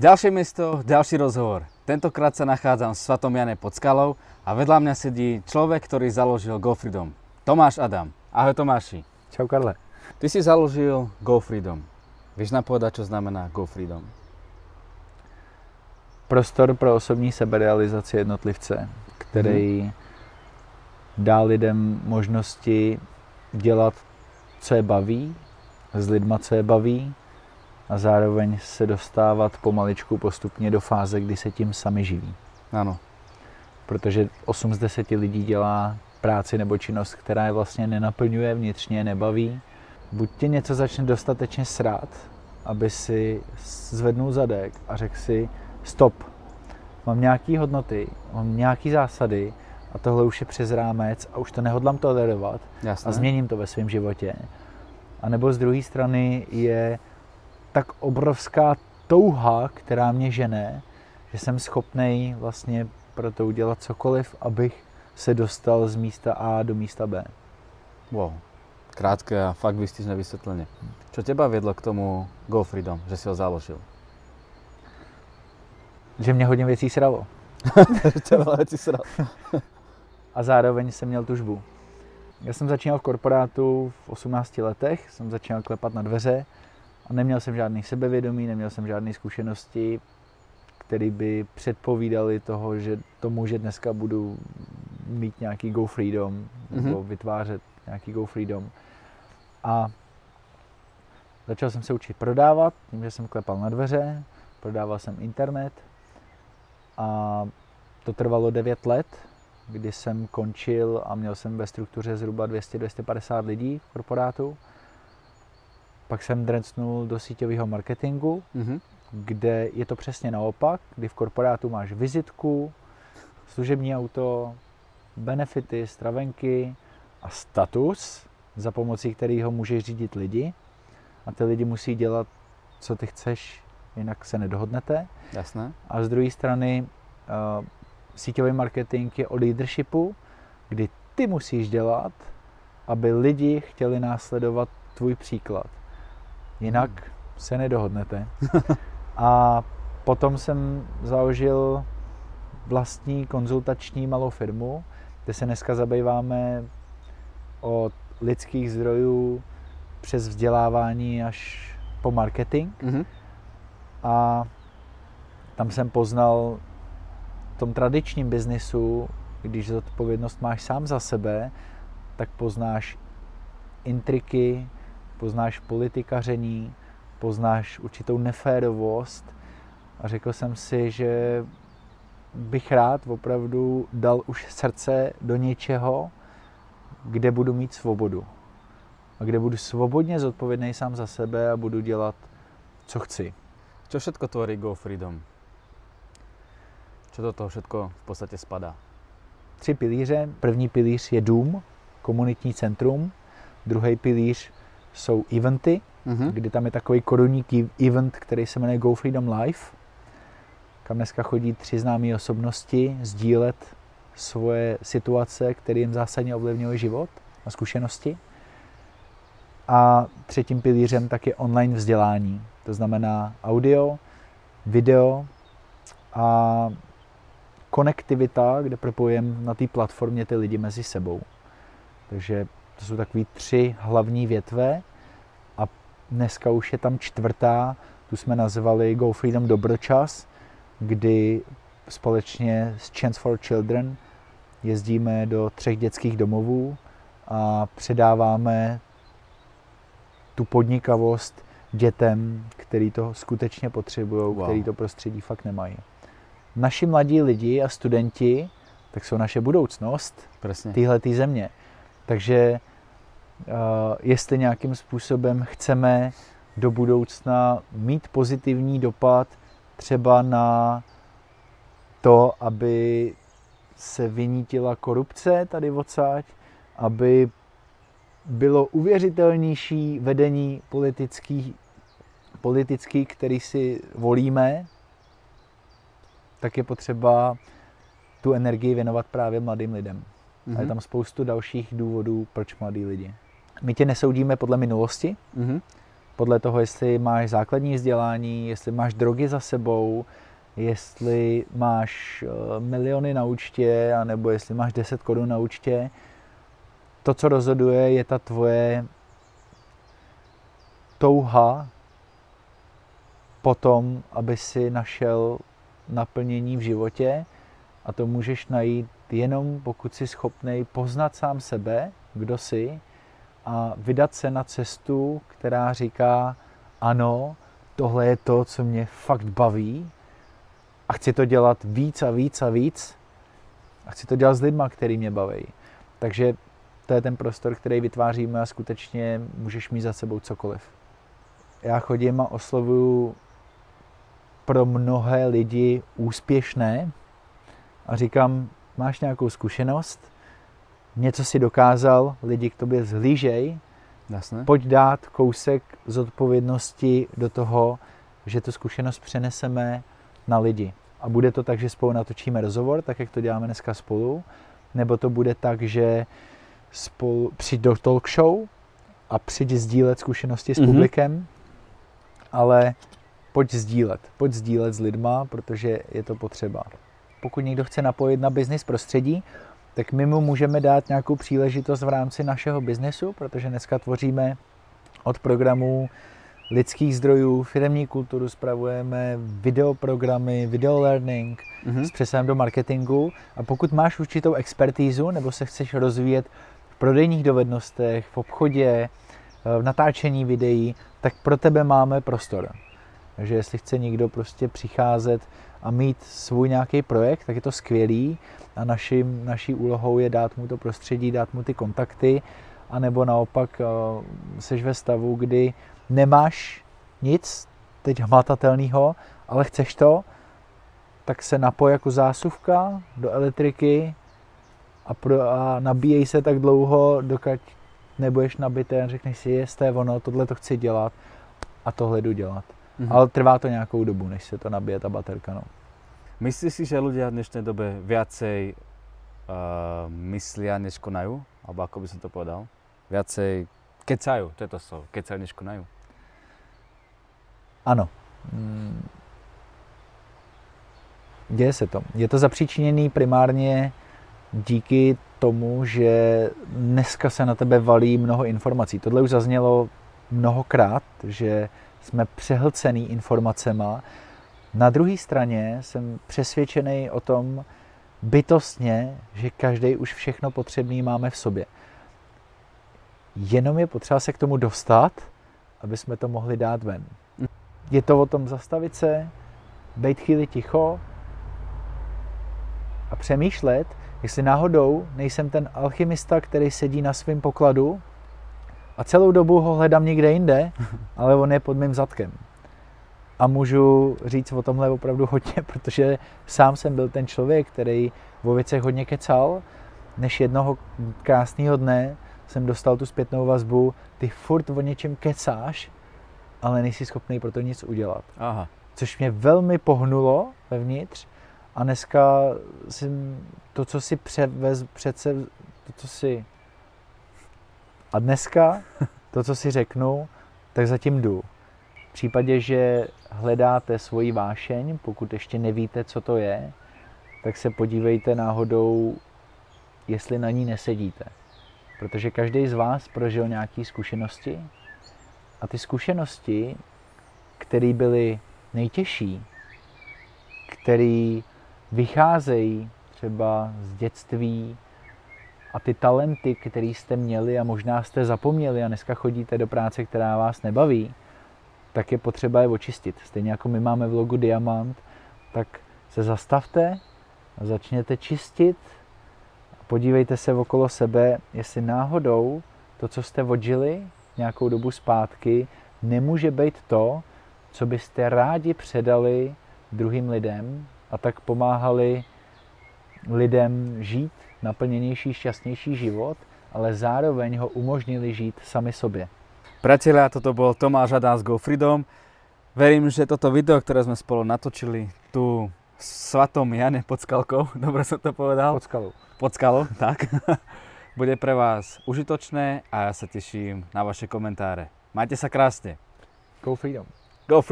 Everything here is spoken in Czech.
Ďalšie mesto, ďalší rozhovor. Tentokrát sa nachádzam v Svatom Jane pod skalou a vedľa mňa sedí človek, ktorý založil Go Freedom. Tomáš Adam. Ahoj Tomáši. Čau Karle. Ty si založil Go Freedom. Vieš nám povedať, čo znamená Go Freedom? Prostor pro osobní seberealizaci jednotlivce, který hmm. dá lidem možnosti dělat, co je baví, s lidma, co je baví, a zároveň se dostávat pomaličku postupně do fáze, kdy se tím sami živí. Ano. Protože 8 z 10 lidí dělá práci nebo činnost, která je vlastně nenaplňuje, vnitřně nebaví. Buď tě něco začne dostatečně srát, aby si zvednul zadek a řekl si stop, mám nějaký hodnoty, mám nějaký zásady a tohle už je přes rámec a už to nehodlám tolerovat Jasné. a změním to ve svém životě. A nebo z druhé strany je tak obrovská touha, která mě žene, že jsem schopný vlastně pro to udělat cokoliv, abych se dostal z místa A do místa B. Wow. Krátké a fakt vystižné vysvětlení. Co těba vedlo k tomu Go Freedom, že si ho založil? Že mě hodně věcí sralo. Tě veľa věcí sralo. a zároveň jsem měl tužbu. Já jsem začínal v korporátu v 18 letech, jsem začínal klepat na dveře a neměl jsem žádný sebevědomí, neměl jsem žádné zkušenosti, které by předpovídaly toho, že tomu, že dneska budu mít nějaký Go Freedom nebo mm-hmm. vytvářet nějaký Go Freedom. A začal jsem se učit prodávat, tím, že jsem klepal na dveře, prodával jsem internet a to trvalo 9 let, kdy jsem končil a měl jsem ve struktuře zhruba 200-250 lidí v korporátu. Pak jsem drencnul do síťového marketingu, mm-hmm. kde je to přesně naopak, kdy v korporátu máš vizitku, služební auto, benefity, stravenky a status, za pomocí kterého můžeš řídit lidi. A ty lidi musí dělat, co ty chceš, jinak se nedohodnete. Jasné. A z druhé strany uh, síťový marketing je o leadershipu, kdy ty musíš dělat, aby lidi chtěli následovat tvůj příklad. Jinak se nedohodnete. A potom jsem založil vlastní konzultační malou firmu, kde se dneska zabýváme od lidských zdrojů přes vzdělávání až po marketing. Mm-hmm. A tam jsem poznal v tom tradičním biznisu, když zodpovědnost máš sám za sebe, tak poznáš intriky, poznáš politikaření, poznáš určitou neférovost a řekl jsem si, že bych rád opravdu dal už srdce do něčeho, kde budu mít svobodu. A kde budu svobodně zodpovědný sám za sebe a budu dělat, co chci. Co všetko tvorí Go Freedom? Co do toho všetko v podstatě spadá? Tři pilíře. První pilíř je dům, komunitní centrum. Druhý pilíř jsou eventy, mm-hmm. kdy tam je takový korunní event, který se jmenuje Go Freedom Live, kam dneska chodí tři známé osobnosti sdílet svoje situace, které jim zásadně ovlivňují život a zkušenosti. A třetím pilířem tak je online vzdělání. To znamená audio, video a konektivita, kde propojujeme na té platformě ty lidi mezi sebou. Takže to jsou takové tři hlavní větve a dneska už je tam čtvrtá, tu jsme nazvali Go Freedom Dobročas, kdy společně s Chance for Children jezdíme do třech dětských domovů a předáváme tu podnikavost dětem, který to skutečně potřebují, wow. který to prostředí fakt nemají. Naši mladí lidi a studenti, tak jsou naše budoucnost téhle země. Takže uh, jestli nějakým způsobem chceme do budoucna mít pozitivní dopad třeba na to, aby se vynítila korupce tady odsaď, aby bylo uvěřitelnější vedení politický, politický, který si volíme, tak je potřeba tu energii věnovat právě mladým lidem. Mm-hmm. A je tam spoustu dalších důvodů, proč mladí lidi. My tě nesoudíme podle minulosti, mm-hmm. podle toho, jestli máš základní vzdělání, jestli máš drogy za sebou, jestli máš eh, miliony na účtě, anebo jestli máš 10 korun na účtě. To, co rozhoduje, je ta tvoje touha potom, aby si našel naplnění v životě a to můžeš najít jenom pokud jsi schopný poznat sám sebe, kdo jsi a vydat se na cestu, která říká ano, tohle je to, co mě fakt baví a chci to dělat víc a víc a víc a chci to dělat s lidma, který mě baví. Takže to je ten prostor, který vytváříme a skutečně můžeš mít za sebou cokoliv. Já chodím a oslovuju pro mnohé lidi úspěšné a říkám, máš nějakou zkušenost, něco si dokázal, lidi k tobě zhlížej, Jasné. pojď dát kousek zodpovědnosti do toho, že tu zkušenost přeneseme na lidi. A bude to tak, že spolu natočíme rozhovor, tak jak to děláme dneska spolu, nebo to bude tak, že spolu přijď do talk show a přijď sdílet zkušenosti s Mhm. publikem, ale pojď sdílet, pojď sdílet s lidma, protože je to potřeba. Pokud někdo chce napojit na business prostředí, tak my mu můžeme dát nějakou příležitost v rámci našeho biznesu, protože dneska tvoříme od programů lidských zdrojů, firmní kulturu, spravujeme videoprogramy, video learning Mhm. s přesahem do marketingu a pokud máš určitou expertízu nebo se chceš rozvíjet v prodejních dovednostech, v obchodě, v natáčení videí, tak pro tebe máme prostor. Takže jestli chce někdo prostě přicházet a mít svůj nějaký projekt, tak je to skvělý a naším, naší úlohou je dát mu to prostředí, dát mu ty kontakty, anebo naopak uh, seš ve stavu, kdy nemáš nic teď hmatatelného, ale chceš to, tak se napoj jako zásuvka do elektriky a, pro, a nabíjej se tak dlouho, dokud nebudeš nabité a řekneš si, jestli ono, tohle to chci dělat a tohle jdu dělat. Mhm. Ale trvá to nějakou dobu, než se to nabije ta baterka. No. Myslíš si, že ľudia v dnešnej dobe viacej uh, myslia, než konajú? Alebo ako by som to povedal? Viacej kecajú, to je to slovo, kecajú, než konajú. Ano. Mm. Děje se to. Je to zapříčiněný primárně díky tomu, že dneska se na tebe valí mnoho informací. Tohle už zaznělo mnohokrát, že jsme přehlcený informacema. Na druhé straně jsem přesvědčený o tom bytostně, že každý už všechno potřebný máme v sobě. Jenom je potřeba se k tomu dostat, aby jsme to mohli dát ven. Je to o tom zastavit se, být chvíli ticho a přemýšlet, jestli náhodou nejsem ten alchymista, který sedí na svém pokladu a celou dobu ho hledám někde jinde, ale on je pod mým zadkem. A můžu říct o tomhle opravdu hodně, protože sám jsem byl ten člověk, který o věcech hodně kecal, než jednoho krásného dne jsem dostal tu zpětnou vazbu, ty furt o něčem kecáš, ale nejsi schopný pro to nic udělat. Aha. Což mě velmi pohnulo vevnitř a dneska jsem to, co si převez, přece, to, co si a dneska to, co si řeknu, tak zatím jdu. V případě, že hledáte svoji vášeň, pokud ještě nevíte, co to je, tak se podívejte náhodou, jestli na ní nesedíte. Protože každý z vás prožil nějaké zkušenosti a ty zkušenosti, které byly nejtěžší, které vycházejí třeba z dětství a ty talenty, které jste měli a možná jste zapomněli a dneska chodíte do práce, která vás nebaví, tak je potřeba je očistit. Stejně jako my máme v logu Diamant, tak se zastavte a začněte čistit a podívejte se okolo sebe, jestli náhodou to, co jste odžili nějakou dobu zpátky, nemůže být to, co byste rádi předali druhým lidem a tak pomáhali lidem žít naplněnější, šťastnější život, ale zároveň ho umožnili žít sami sobě. Priatelia, toto bol Tomáš Adán s GoFreedom. Verím, že toto video, ktoré sme spolu natočili tu Svatom Jane pod skalkou, dobre som to povedal? Pod skalou. pod skalou, tak, bude pre vás užitočné a ja sa teším na vaše komentáre. Majte sa krásne. Go Freedom. Go Freedom.